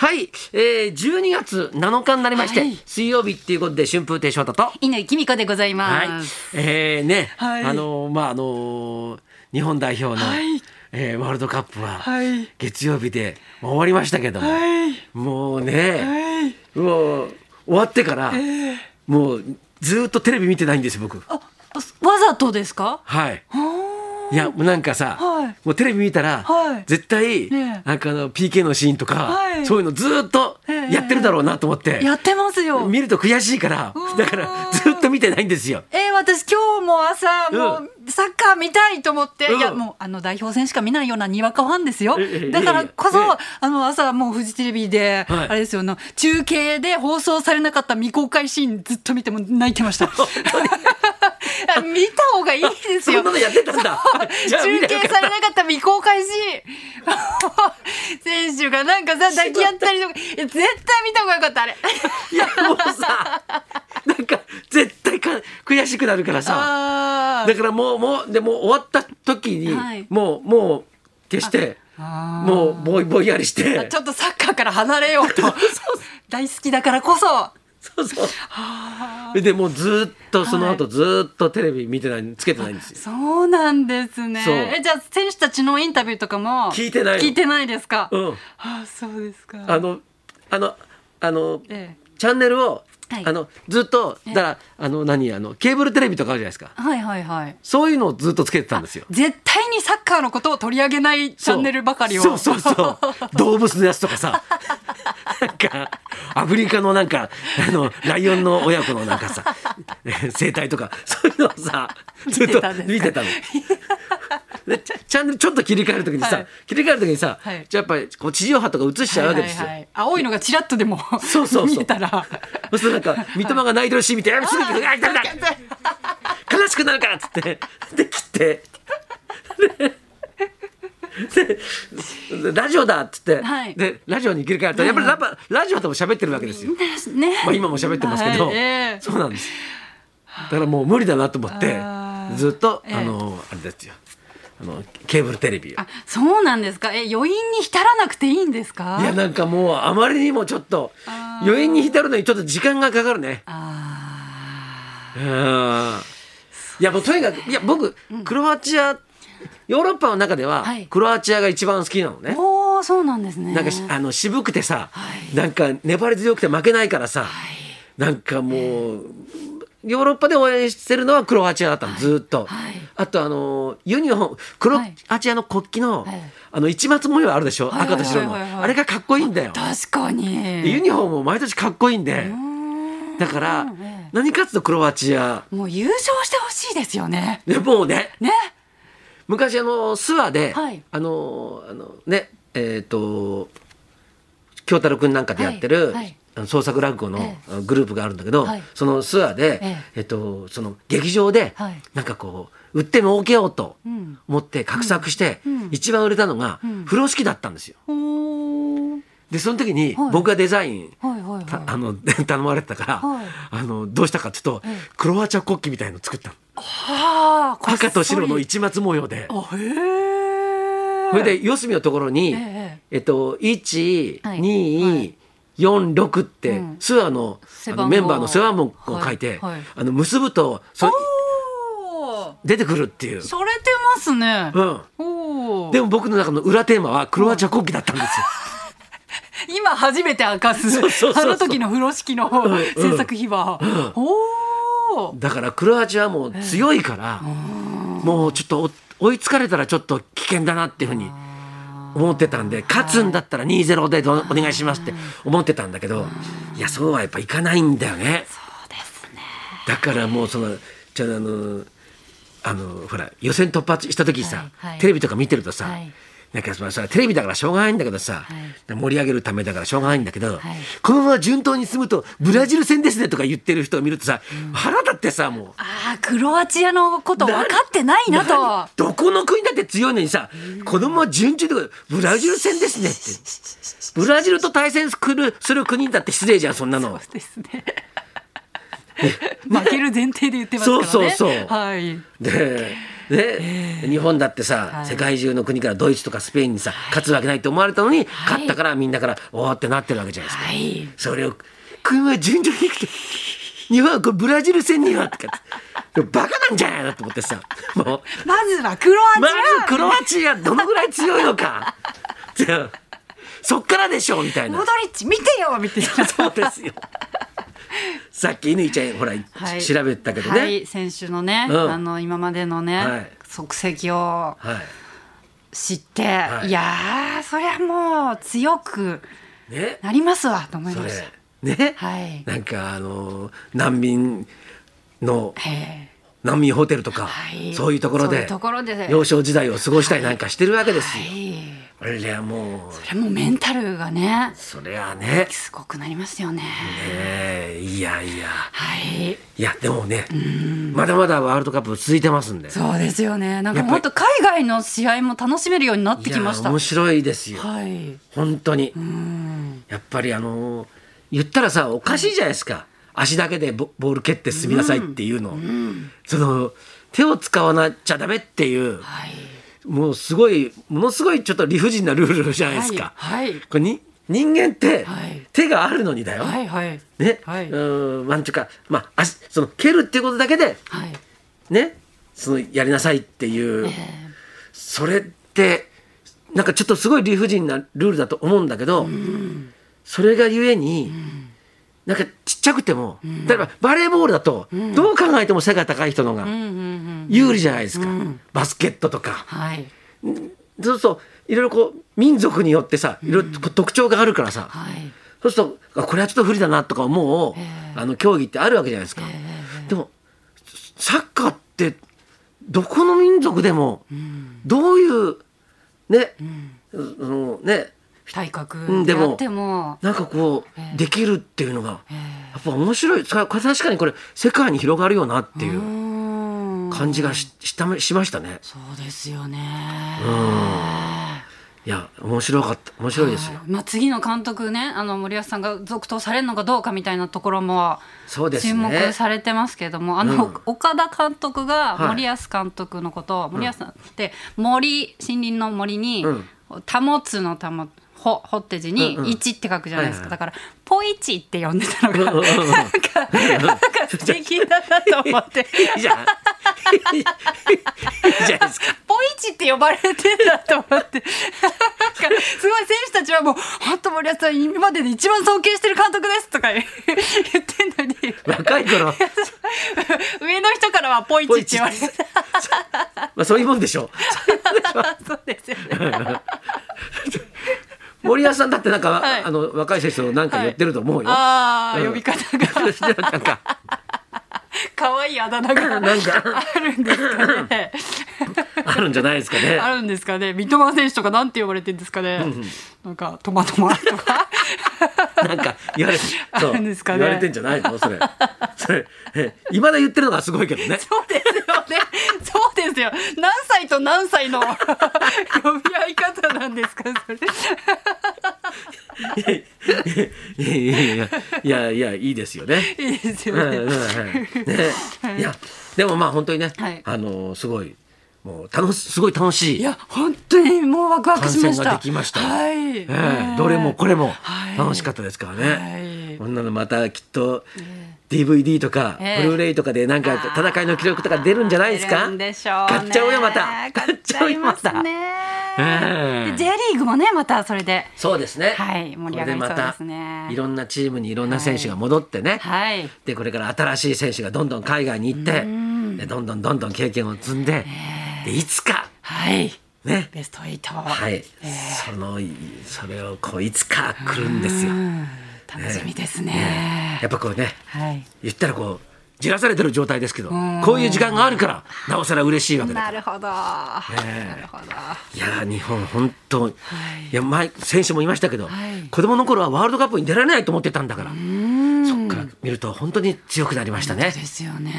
はい、えー、12月7日になりまして、はい水曜日っていうことで春風亭昇太と、犬きみこでございはいます。、えー、ね、はいあのーまああのー日本代表の、はいえーワールドカップは、はい月曜日で終わりましたけども、はい。もうね、はい。もう終わってから、ええもうずーっとテレビ見てないんですよ僕。あ、わざとですか？はい。はいやもうなんかさ、はい。もうテレビ見たら、はい。絶対、なんかあの PK のシーンとか、はい。そういうのずーっとええ。やってるだろうなと思って、やってますよ。見ると悔しいからだからずっと見てないんですよ。えー、私今日も朝もうサッカー見たいと思って、うん。いやもうあの代表戦しか見ないようなにわかファンですよ。ええだからこそ、ええ。あの朝もうフジテレビで、はい。あれですよあの中継で放送されなかった未公開シーンずっと見ても泣いてました 見た方がいいですよ。そんなのやってたんだ。じゃあ見中継されなかった未公開シーン。選手がなんかさ抱き合ったりとか。いや絶対見た方がよかったあれ。いやもうさなんか絶対か悔しくなるからさ。あだからもうもうでもう終わった時に、はい。もうもう消してあもうぼいぼんやりして。ちょっとサッカーから離れようと。大好きだからこそ。そうそうでもうずっとその後ずっとテレビ見てないつけてないんですよ。そうなんですね。そう。えじゃあ選手たちのインタビューとかも聞いてないの？聞いてないですか、うん。あそうですか。あのあのあの、えチャンネルを、はい。あのずっとだからあの何あのケーブルテレビとかあるじゃないですか。えはいはいはい。そういうのをずっとつけてたんですよ。絶対にサッカーのことを取り上げないチャンネルばかりを。そうそうそう。動物のやつとかさなんかアフリカのなんかあのライオンの親子のなんかさ生態とかそういうのをさずっと見てたの。でチャンネルちょっと切り替える時にさ、はい。切り替える時にさ、はい。じゃあやっぱりこう地上波とか映しちゃうわけですよ。はいはいはい青いのがちらっとでもそうそうそう。見えたら。そうするとなんか三笘が泣いてるシーン見て「やすぐあダメだ 悲しくなるから」っつってで切って。ででラジオだっつって、はい。でラジオに切り替えるとやっぱりやっぱラジオでも喋ってるわけですよ。ね。まあ今も喋ってますけど、はいええ。そうなんです。だからもう無理だなと思ってあー。ずっと、ええ。あのあれですよ。あのケーブルテレビを。あそうなんですか？え余韻に浸らなくていいんですか？いやなんかもうあまりにもちょっとあー。余韻に浸るのにちょっと時間がかかるね。あうん。いやもうとにかくいや僕クロアチアヨーロッパの中でははい。クロアチアが一番好きなのね。ー。おーそうなんですね。なんかしあの渋くてさ、はい。なんか粘り強くて負けないからさ、なんかもうヨーロッパで応援してるのはクロアチアだったの、ずーっと、はい。あとあのユニフォームクロはい。アチアの国旗の、はい。あの一抹模様あるでしょ、はい赤と白の、はいはい。はいはいあれがかっこいいんだよ。確かに。でユニフォームも毎年かっこいいんで、だから、ええ。何かっつうとクロアチア。もう優勝してほしいですよね。でもうね。ね昔あの諏訪で、はい。あのあのねえっ、と京太郎君なんかでやってる、はいはい。創作落語のグループがあるんだけど、はい。その諏訪で、ええ。っとその劇場で、はい。なんかこう売って儲けようとん。思って画策して、うん。一番売れたのが、ん。風呂敷だったんですよ。おーでその時にはい。僕がデザイン、はいはいはい。たあの 頼まれてたから、はい。あのどうしたかっていうと、ええ。クロアチア国旗みたいの作ったの。は赤と白の一抹模様で。それで四隅のところに、ええっと1、はい。2、4、6って、うん。ツアーのあのメンバーの世話もを書いて、はい。はいあの結ぶとそ出てくるっていう。されてますね。うん、でも僕の中の裏テーマはクロアチア国旗だったんですよ。今初めて明かすあの時の風呂敷のん制作秘話、おおだからクロアチアはもう強いから、もうちょっとお追いつかれたらちょっと危険だなっていうふうに思ってたんで勝つんだったら2-0でどお願いしますって思ってたんだけどいやそうはやっぱいかないんだよね。そうですね。だからもうそのじゃああのあのほら予選突破した時さ、はいはい。テレビとか見てるとさ、はいなんかそのさテレビだからしょうがないんだけどさ、盛り上げるためだからしょうがないんだけど、はい。このまま順当に進むとブラジル戦ですねとか言ってる人を見るとさ、腹立ってさもう。ああクロアチアのこと分かってないなと。何どこの国だって強いのにさ、子供は順調でブラジル戦ですねって。ブラジルと対戦するする国だって失礼じゃん、そんなの。そうですね。負ける前提で言ってますからね。そうそうそう。はい。で、ね、日本だってさ、はい。世界中の国からドイツとかスペインにさ、勝つわけないと思われたのに、勝ったからみんなからおーってなってるわけじゃないですか。はい。それを国は順調にいくと日本はこれブラジル戦にはとかってバカなんじゃないのと思ってさ。もう。まずはクロアチア。まずクロアチアどのぐらい強いのか。じゃあそっからでしょうみたいな。モドリッチ見てよみたいな。そうですよさっき乾ちゃんほら、はい。調べたけどね、はい、選手のね、うん。あの今までのね、はい。足跡をはい。知って、はい。い、やーそりゃもう強くね。なりますわと思いそました。れ。ね、はい。なんかあの難民のへ難民ホテルとか、はい。そういうところで幼少時代を過ごしたりなんかしてるわけですよ。ーはい、あれはもう。それもメンタルがねそれはね。すごくなりますよね。ねえいやいやはい、いやでもねまだまだワールドカップ続いてますんでそうですよね。なんかやっぱり本当海外の試合も楽しめるようになってきました。面白いですよはい。本当にうん。やっぱりあの言ったらさおかしいじゃないですか、足だけでボボール蹴って進みなさいっていうの、その手を使わなちゃダメっていうはい。もうすごいものすごいちょっと理不尽なルールじゃないですか。はい。これに人間ってはい手があるのにだよ。はい。はい。ね、はいうーんなんていうかまあ足その蹴るっていうことだけではい。ねそのやりなさいっていう、えそれってなんかちょっとすごい理不尽なルールだと思うんだけど、それがゆえに、なんかちっちゃくても、例えばバレーボールだと、どう考えても背が高い人のが。有利じゃないですか、バスケットとか。はい。そうするといろいろこう民族によってさいろいろ特徴があるからさ、はい。そうするとあこれはちょっと不利だなとか思う、あの競技ってあるわけじゃないですか。でもサッカーってどこの民族でもどういうね、そのね体格んでもでも。なんかこう、ええ。できるっていうのが、えやっぱ面白い。確かにこれ世界に広がるよなっていううん。感じがししたしましたね。そうですよね。いや面白かった。面白いですよ。はい。まあ、次の監督ねあの森保さんが続投されるのかどうかみたいなところも注目されてますけれども、あの、うん。岡田監督がはい。森保監督のことを、森保さんって森森林の森に、うん。保つの保ほほって字に一って書くじゃないですか、だからポイチって呼んでたのが、なんかなんか素敵だなと思って。いいじゃん。いいじゃないですか。ポイチって呼ばれてんだと思ってなんかすごい選手たちはもう「本当森保さん今までで一番尊敬してる監督です」とか言ってんのに若い頃、上の人からはポイチって言われてまあそういうもんでしょそうですよね。う。森保さんだってなんか、はいあの若い選手となんか言ってると思うよ。ああ、うん呼び方がなんか、可愛いあだ名がなんかあるんですかね。あるんじゃないですかね。あるんですかね。三笘選手とかなんて呼ばれてるんですかね。なんかトマトマとか。なんか言われて、あるんですかね言われてんじゃないの？それ。それ、えいまだ言ってるのがすごいけどね。そうですよね。そうですよ。何歳と何歳の 呼び合い方なんですか、それ。いやいやいやいやいやいいですよね。いいですよね。はいねいやでもまあ本当にね、はいあのすごいもう楽しすごい楽しいいや、本当にもうワクワクしました。観戦ができましたはい。ええどれもこれもはい楽しかったですからね。はいこんなのまたきっと DVD とかええブルーレイとかでなんか戦いの記録とか出るんじゃないですか？出るんでしょうね買っちゃおうよまた。買っちゃいます J リーグもね、またそれで。そうですね。はい盛り上がりそうですねいろんなチームにいろんな選手が戻ってね。はい。でこれから新しい選手がどんどん海外に行ってでどんどんどんどん経験を積んででいつかはい。ねベスト8。はい、そのそれをこういつか来るんですよ。うん楽しみですね。やっぱこうねはい。言ったらこうじらされてる状態ですけどんこういう時間があるからなおさら嬉しいわけだなるほど。なえるほど。いやー日本本当、い、や前選手も言いましたけど、はい子供の頃はワールドカップに出られないと思ってたんだからそっから見ると本当に強くなりましたね。ですよね。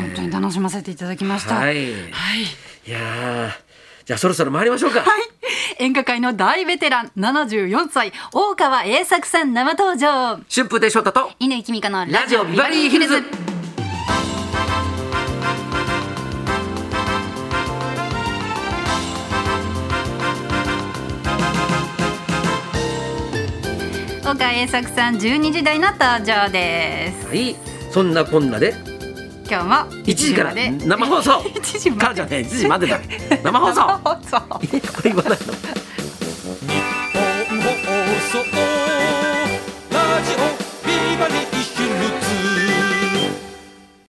本当に楽しませていただきました。ははい。い、いやーじゃあそろそろ参りましょうか。はい。演歌界の大ベテラン、74歳、大川栄作さん生登場。春風亭昇太と、乾き君かのラジオビバリーヒルズ。岡栄作さん12時台の登場です、はい、そんなこんなで今日も一時から生放送。1時からじゃね一時までだ 生放送。これ言わないの日本放送。ラジオビバリー。